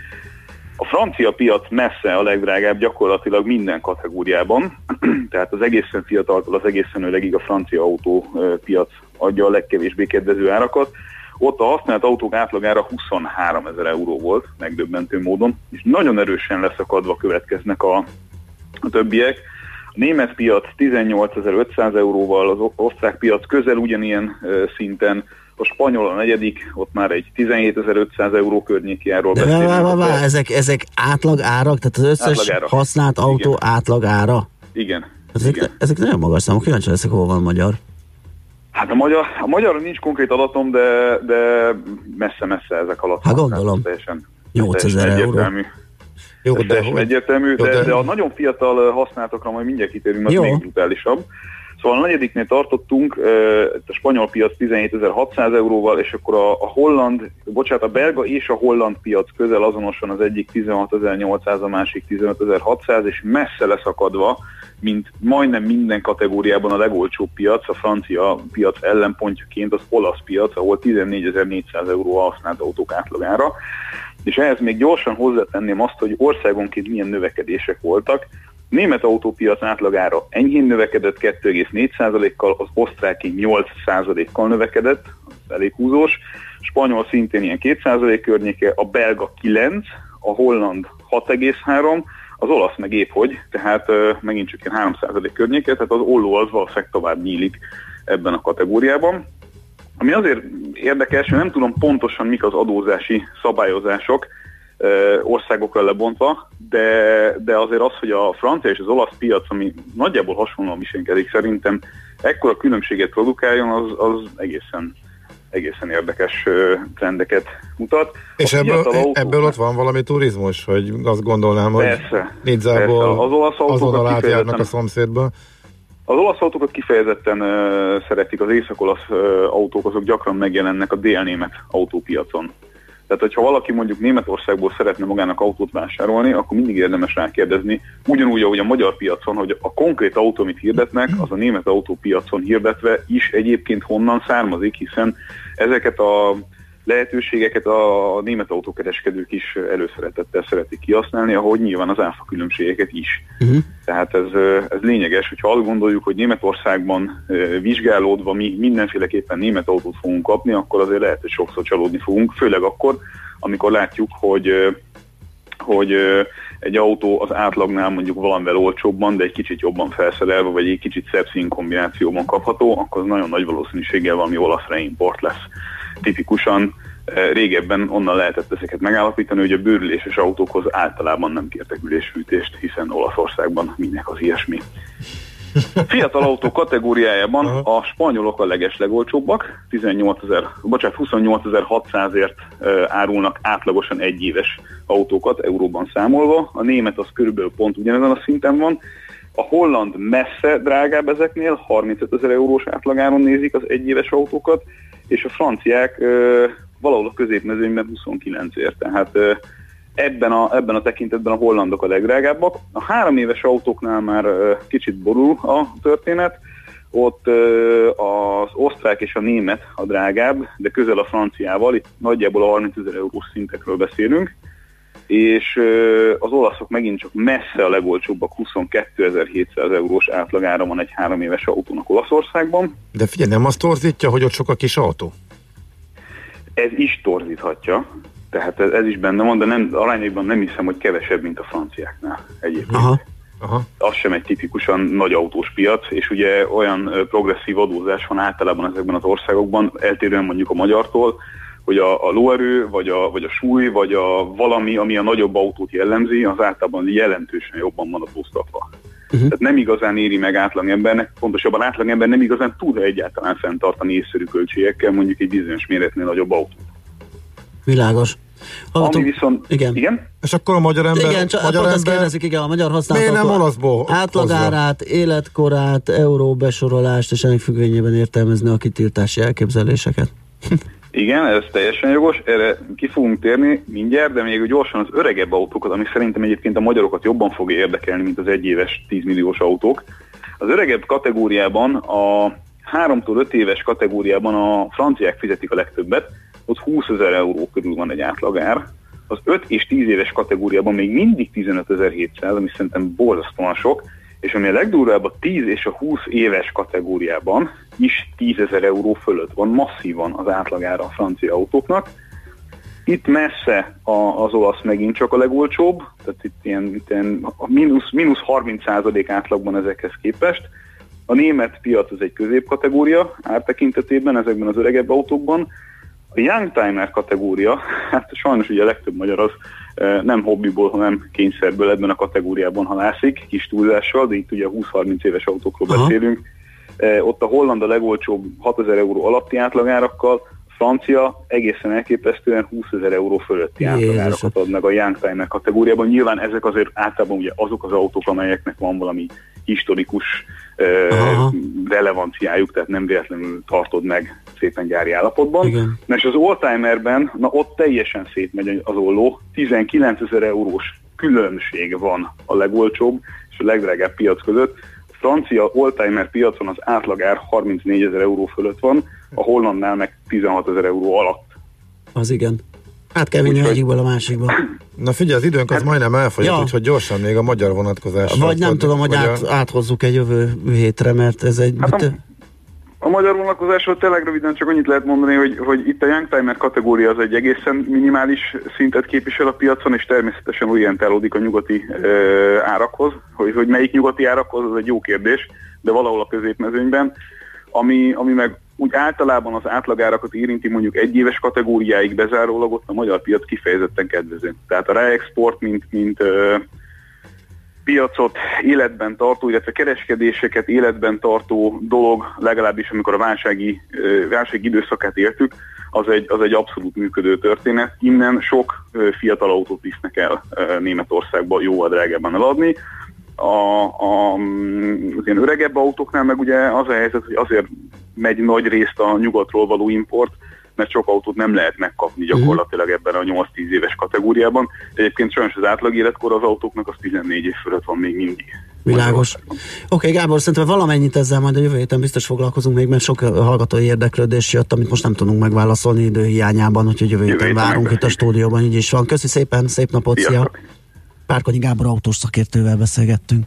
A francia piac messze a legdrágább gyakorlatilag minden kategóriában, tehát az egészen fiataltól az egészen öregig a francia autópiac adja a legkevésbé kedvező árakat. Ott a használt autók átlagára 23 ezer euró volt, megdöbbentő módon, és nagyon erősen leszakadva következnek a, a többiek. A német piac 18.500 euróval, az osztrák piac közel ugyanilyen szinten, a spanyol a negyedik, ott már egy 17.500 euró környéki áról beszélünk. De vá, vá, vá, ezek, ezek átlag árak, tehát az összes használt autó Igen. átlag ára? Igen. Ezek, Igen. ezek nagyon magas számok, kíváncsi leszek, hol van magyar. Hát a magyar, a magyar nincs konkrét adatom, de, de messze-messze ezek alatt. Hát gondolom. Teljesen, 8000 euró. Jó, de egyértelmű, de, de, de a nagyon fiatal használatokra majd mindjárt kitérünk, az még brutálisabb. Szóval a negyediknél tartottunk, a spanyol piac 17.600 euróval, és akkor a, a holland, bocsánat, a belga és a holland piac közel azonosan az egyik 16.800, a másik 15.600, és messze leszakadva, mint majdnem minden kategóriában a legolcsóbb piac, a francia piac ellenpontjaként az olasz piac, ahol 14.400 euró a használt autók átlagára. És ehhez még gyorsan hozzátenném azt, hogy országonként milyen növekedések voltak. Német autópiac átlagára enyhén növekedett 2,4%-kal, az osztráki 8%-kal növekedett, az elég húzós, spanyol szintén ilyen 2% környéke, a belga 9, a holland 6,3, az olasz meg épp hogy, tehát uh, megint csak ilyen 3% környéke, tehát az olló az valószínűleg tovább nyílik ebben a kategóriában. ami azért érdekes, hogy nem tudom pontosan mik az adózási szabályozások országokra lebontva, de, de azért az, hogy a francia és az olasz piac, ami nagyjából hasonlóan viselkedik szerintem, ekkora különbséget produkáljon, az, az egészen egészen érdekes trendeket mutat. És ebből, autó... ebből ott van valami turizmus, hogy azt gondolnám, hogy persze, Nidzából az olasz azonnal átjárnak a szomszédba. Az olasz autókat kifejezetten uh, szeretik, az észak-olasz uh, autók azok gyakran megjelennek a délnémet autópiacon. Tehát, hogyha valaki mondjuk Németországból szeretne magának autót vásárolni, akkor mindig érdemes rákérdezni, ugyanúgy, ahogy a magyar piacon, hogy a konkrét autó, amit hirdetnek, az a német autópiacon hirdetve is egyébként honnan származik, hiszen ezeket a lehetőségeket a német autókereskedők is előszeretettel szeretik kihasználni, ahogy nyilván az áfa különbségeket is. Uh-huh. Tehát ez, ez lényeges, hogyha azt gondoljuk, hogy Németországban vizsgálódva mi mindenféleképpen német autót fogunk kapni, akkor azért lehet, hogy sokszor csalódni fogunk, főleg akkor, amikor látjuk, hogy hogy egy autó az átlagnál mondjuk valamivel olcsóbban, de egy kicsit jobban felszerelve, vagy egy kicsit szebb színkombinációban kapható, akkor az nagyon nagy valószínűséggel valami olasz reimport lesz tipikusan eh, régebben onnan lehetett ezeket megállapítani, hogy a bőrüléses autókhoz általában nem kértek ülésfűtést, hiszen Olaszországban minek az ilyesmi. Fiatal autó kategóriájában a spanyolok a legeslegolcsóbbak, 18 000, bocsánat, 28.600-ért eh, árulnak átlagosan egyéves autókat euróban számolva, a német az körülbelül pont ugyanezen a szinten van, a holland messze drágább ezeknél, 35 ezer eurós átlagáron nézik az egyéves autókat, és a franciák ö, valahol a középmezőnyben 29 ért. Tehát ö, ebben a, ebben a tekintetben a hollandok a legdrágábbak. A három éves autóknál már ö, kicsit borul a történet, ott ö, az osztrák és a német a drágább, de közel a franciával, itt nagyjából a 30 ezer eurós szintekről beszélünk, és az olaszok megint csak messze a legolcsóbbak, 22.700 eurós átlagára van egy három éves autónak Olaszországban. De figyelj, nem azt torzítja, hogy ott sok a kis autó? Ez is torzíthatja, tehát ez, ez is benne van, de nem, arányaiban nem hiszem, hogy kevesebb, mint a franciáknál egyébként. Aha. Aha. Az sem egy tipikusan nagy autós piac, és ugye olyan progresszív adózás van általában ezekben az országokban, eltérően mondjuk a magyartól, hogy a, a lóerő, vagy a, vagy a súly, vagy a valami, ami a nagyobb autót jellemzi, az általában jelentősen jobban van adóztatva. Uh-huh. Tehát nem igazán éri meg átlagembernek, pontosabban átlagember nem igazán tud egyáltalán fenntartani észszerű költségekkel mondjuk egy bizonyos méretnél nagyobb autót. Világos. Hallgatom. Ami viszont... Igen. igen. És akkor a magyar ember... Igen, csak magyar ember... azt kérdezik, igen, a magyar használat. Miért nem olaszból? Átlagárát, életkorát, euróbesorolást, és ennek függvényében értelmezni a kitiltási elképzeléseket. Igen, ez teljesen jogos, erre ki fogunk térni mindjárt, de még gyorsan az öregebb autókat, ami szerintem egyébként a magyarokat jobban fogja érdekelni, mint az egyéves 10 milliós autók. Az öregebb kategóriában, a 3-tól 5 éves kategóriában a franciák fizetik a legtöbbet, ott 20 ezer euró körül van egy átlagár. Az 5 és 10 éves kategóriában még mindig 15.700, ami szerintem borzasztóan sok, és ami a legdurvább a 10 és a 20 éves kategóriában is 10 ezer euró fölött van masszívan az átlagára a francia autóknak. Itt messze a, az olasz megint csak a legolcsóbb, tehát itt ilyen, itt ilyen mínusz, mínusz 30 átlagban ezekhez képest. A német piac az egy középkategória ártekintetében ezekben az öregebb autókban. A Youngtimer kategória, hát sajnos ugye a legtöbb magyar az nem hobbiból, hanem kényszerből ebben a kategóriában halászik, kis túlzással, de itt ugye 20-30 éves autókról Aha. beszélünk. Ott a holland a legolcsóbb 6000 euró alatti átlagárakkal, francia egészen elképesztően 20 ezer euró fölötti átlagárakat ad meg a Youngtimer kategóriában. Nyilván ezek azért általában ugye azok az autók, amelyeknek van valami historikus uh, relevanciájuk, tehát nem véletlenül tartod meg szépen gyári állapotban. Igen. Na és az oldtimerben, na ott teljesen szétmegy az olló, 19 ezer eurós különbség van a legolcsóbb és a legdrágább piac között. A francia oldtimer piacon az átlagár 34 ezer euró fölött van, a hollandnál meg 16 ezer euró alatt. Az igen. Hát kell vinni egyikből a másikba. Na figyelj, az időnk az hát, majdnem elfogyott, ja. úgyhogy gyorsan még a magyar vonatkozás. Vagy nem tudom, hogy át, a... áthozzuk egy jövő hétre, mert ez egy... Hát a, a magyar vonatkozásról tényleg röviden csak annyit lehet mondani, hogy, hogy itt a Youngtimer kategória az egy egészen minimális szintet képvisel a piacon, és természetesen orientálódik a nyugati e, árakhoz. Hogy, hogy melyik nyugati árakhoz, az egy jó kérdés, de valahol a középmezőnyben. Ami, ami meg úgy általában az átlagárakat érinti mondjuk egy éves kategóriáig bezárólag ott a magyar piac kifejezetten kedvező. Tehát a reexport, mint, mint ö, piacot életben tartó, illetve kereskedéseket életben tartó dolog, legalábbis amikor a válsági, válsági időszakát éltük, az egy, az egy abszolút működő történet. Innen sok fiatal autót visznek el Németországba jóval drágában eladni. A, a, az ilyen öregebb autóknál meg ugye az a helyzet, hogy azért megy nagy részt a nyugatról való import, mert sok autót nem lehet megkapni gyakorlatilag ebben a 8-10 éves kategóriában. Egyébként sajnos az átlag életkor az autóknak az 14 év fölött van még mindig. Világos. Oké, okay, Gábor, szerintem valamennyit ezzel majd a jövő héten biztos foglalkozunk még, mert sok hallgatói érdeklődés jött, amit most nem tudunk megválaszolni időhiányában, úgyhogy jövő, jövő héten várunk itt a stúdióban, így is van. Köszi szépen, szép napot, szia! Párkonyi Gábor autós szakértővel beszélgettünk.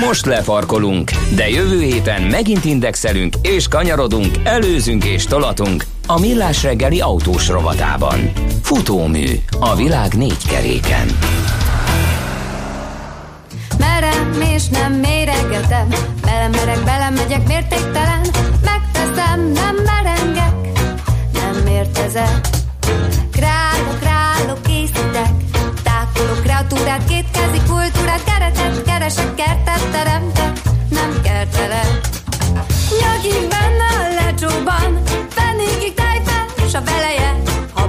Most lefarkolunk, de jövő héten megint indexelünk és kanyarodunk, előzünk és tolatunk a Millás reggeli autós rovatában. Futómű a világ négy keréken. Merem és nem méregetem, belemerek, belemegyek mértéktelen, megteszem, nem merengek, nem mértezek. Králok, králok, készítek, tákolok kreatúrát, kétkezi kultúrát,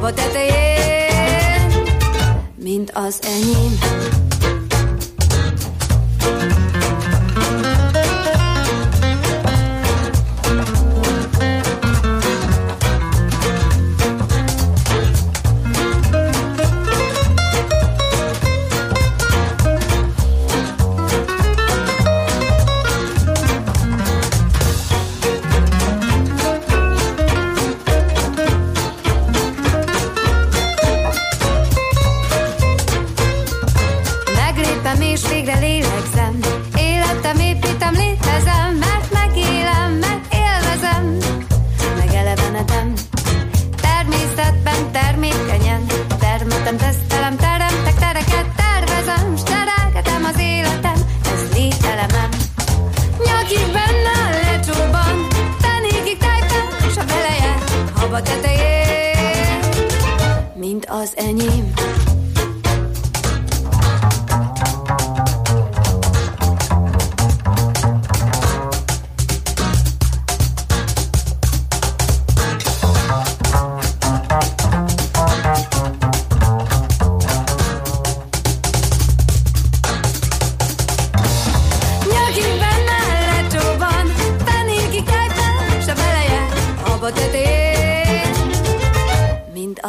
haba tetején, mint az enyém.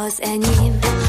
az enyém.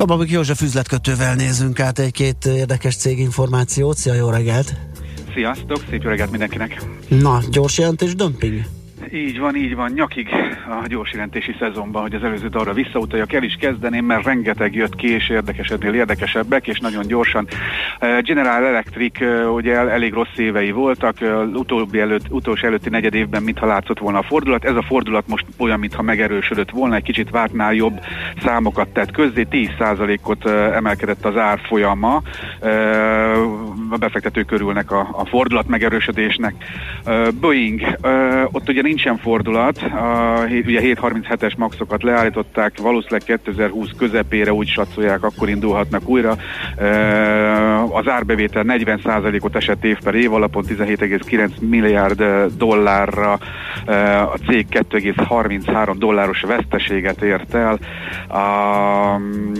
Kababik József üzletkötővel nézünk át egy-két érdekes céginformációt. Szia, jó reggelt! Sziasztok, szép jó reggelt mindenkinek! Na, gyors jelentés dömping? Így van, így van, nyakig a gyors jelentési szezonban, hogy az előző arra visszautaljak, el is kezdeném, mert rengeteg jött ki, és érdekesebbnél érdekesebbek, és nagyon gyorsan. Uh, General Electric uh, ugye elég rossz évei voltak, uh, utóbbi előtt, utolsó előtti negyed évben mintha látszott volna a fordulat. Ez a fordulat most olyan, mintha megerősödött volna, egy kicsit vártnál jobb számokat tett közzé, 10%-ot emelkedett az árfolyama a befektető körülnek a, a fordulat megerősödésnek. Boeing, ott ugye nincsen fordulat, a, ugye 737-es maxokat leállították, valószínűleg 2020 közepére úgy satszolják, akkor indulhatnak újra. Az árbevétel 40%-ot esett év per év alapon, 17,9 milliárd dollárra, a cég 2,33 dolláros veszteséget ért el. A,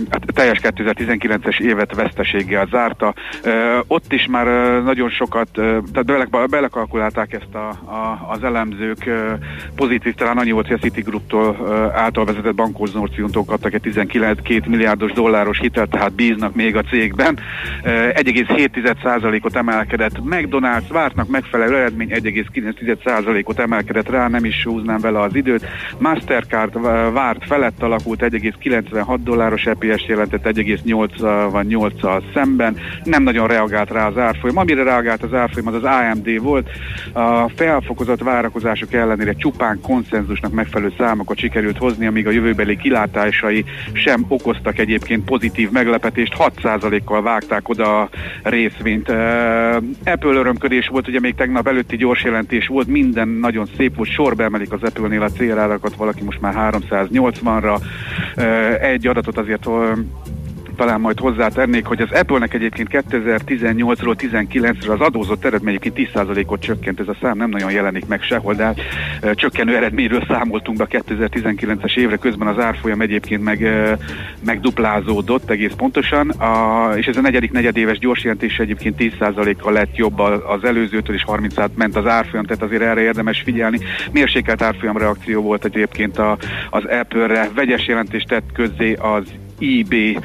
a teljes 2019-es évet veszteséggel zárta. Ott is már nagyon sokat, tehát bele, belekalkulálták ezt a, a, az elemzők pozitív, talán annyi volt, hogy a Citigroup-tól által vezetett bankkonzorciumtól kaptak egy 19 milliárdos dolláros hitelt, tehát bíznak még a cégben. 1,7%-ot emelkedett McDonald's, vártnak megfelelő eredmény, 1,9%-ot emelkedett rá, nem is húznám vele az időt. Mastercard várt felett alakult 1,96 dolláros EPS jelentett 1,88-al szemben. Nem nagyon reagált rá az árfolyam. Amire reagált az árfolyam, az az AMD volt. A felfokozott várakozások ellenére csupán konszenzusnak megfelelő számokat sikerült hozni, amíg a jövőbeli kilátásai sem okoztak egyébként pozitív meglepetést. 6%-kal vágták oda a részvényt. Apple örömködés volt, ugye még tegnap előtti gyors jelentés volt, minden nagyon szép volt, sorba emelik az Apple-nél a célárakat, valaki most már 380-ra. Egy adatot azért talán majd hozzátennék, hogy az Apple-nek egyébként 2018-ról 19-re az adózott eredmény 10%-ot csökkent, ez a szám nem nagyon jelenik meg sehol, de hát, csökkenő eredményről számoltunk be a 2019-es évre, közben az árfolyam egyébként meg, megduplázódott egész pontosan, a, és ez a negyedik negyedéves gyors jelentés egyébként 10%-kal lett jobb az előzőtől, és 30 ment az árfolyam, tehát azért erre érdemes figyelni. Mérsékelt árfolyam reakció volt egyébként a, az Apple-re, vegyes jelentést tett közzé az eBay,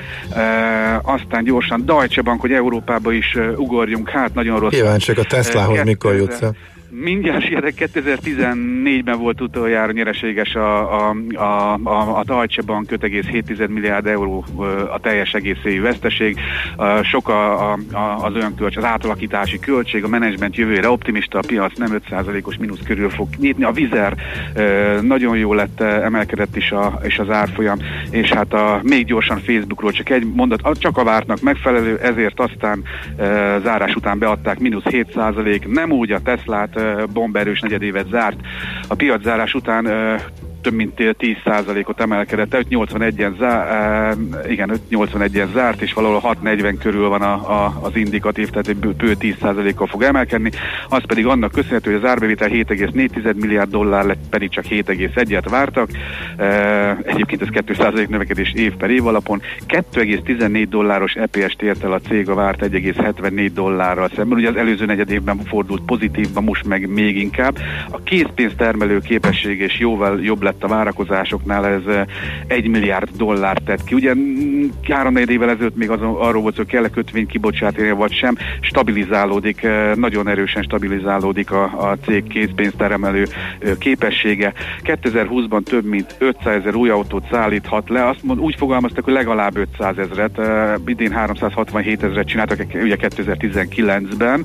aztán gyorsan Deutsche Bank, hogy Európába is ugorjunk, hát nagyon rossz. Kíváncsiak a Teslahoz, mikor jutsz el? Mindjárt sietek, 2014-ben volt utoljára nyereséges a, a, a, a, a Deutsche Bank 5,7 milliárd euró a teljes egész évi veszteség. Sok a, a, az olyan kölcs, az átalakítási költség, a menedzsment jövőre optimista, a piac nem 5%-os mínusz körül fog nyitni. A vizer nagyon jó lett, emelkedett is, a, és az árfolyam, és hát a, még gyorsan Facebookról csak egy mondat, csak a vártnak megfelelő, ezért aztán zárás után beadták mínusz 7%, nem úgy a Teslát, bomberős negyedévet zárt. A piaczárás után több mint 10%-ot emelkedett, 581-en zá, igen, 581-en zárt, és valahol 640 körül van a, a, az indikatív, tehát egy bő 10%-kal fog emelkedni, az pedig annak köszönhető, hogy az árbevétel 7,4 milliárd dollár lett, pedig csak 7,1-et vártak, egyébként ez 2% növekedés év per év alapon, 2,14 dolláros EPS-t ért el a cég a várt 1,74 dollárral szemben, ugye az előző negyed évben fordult pozitívba, most meg még inkább. A készpénztermelő képesség és jóval jobb lett lett a várakozásoknál, ez 1 milliárd dollár tett ki. Ugye három évvel ezelőtt még azon, arról volt, hogy kell-e kötvényt kibocsátani, vagy sem, stabilizálódik, nagyon erősen stabilizálódik a, a cég készpénzteremelő képessége. 2020-ban több mint 500 ezer új autót szállíthat le, azt mond, úgy fogalmaztak, hogy legalább 500 ezeret, idén 367 ezeret csináltak ugye 2019-ben.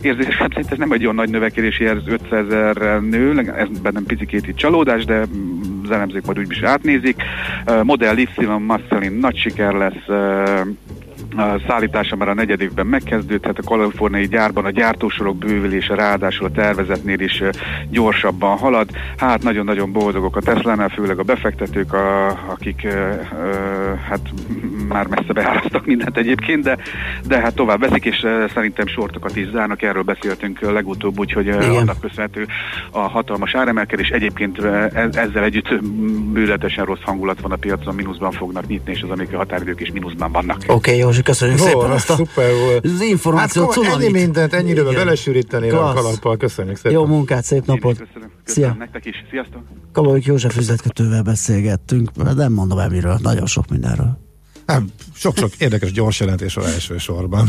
Érzésem szerint ez nem egy olyan nagy növekedési, ez 500 ezerrel nő, ez bennem picikét itt csalódás, de az elemzők majd úgy is átnézik. Model Y Marcelin nagy siker lesz szállítása már a negyed évben megkezdődhet, a kaliforniai gyárban a gyártósorok bővülése ráadásul a tervezetnél is gyorsabban halad. Hát nagyon-nagyon boldogok a Tesla-nál, főleg a befektetők, a, akik hát már messze beárasztak mindent egyébként, de, de hát tovább veszik, és szerintem sortokat is zárnak, erről beszéltünk legutóbb, úgyhogy annak köszönhető a hatalmas áremelkedés. Egyébként ezzel együtt bőletesen rossz hangulat van a piacon, mínuszban fognak nyitni, és az amerikai határidők is mínuszban vannak. Oké, okay, Józsi, köszönjük Hol, szépen azt a szuper volt. az információt. Hát, ennyi mindent, ennyire belesűríteni a kalappal. Köszönjük szépen. Jó munkát, szép napot. Köszönöm. Köszönöm Szia. nektek is. Sziasztok. Kalolik József üzletkötővel beszélgettünk, nem mondom el miről, nagyon sok mindenről. Nem, sok-sok érdekes gyors jelentés van elsősorban.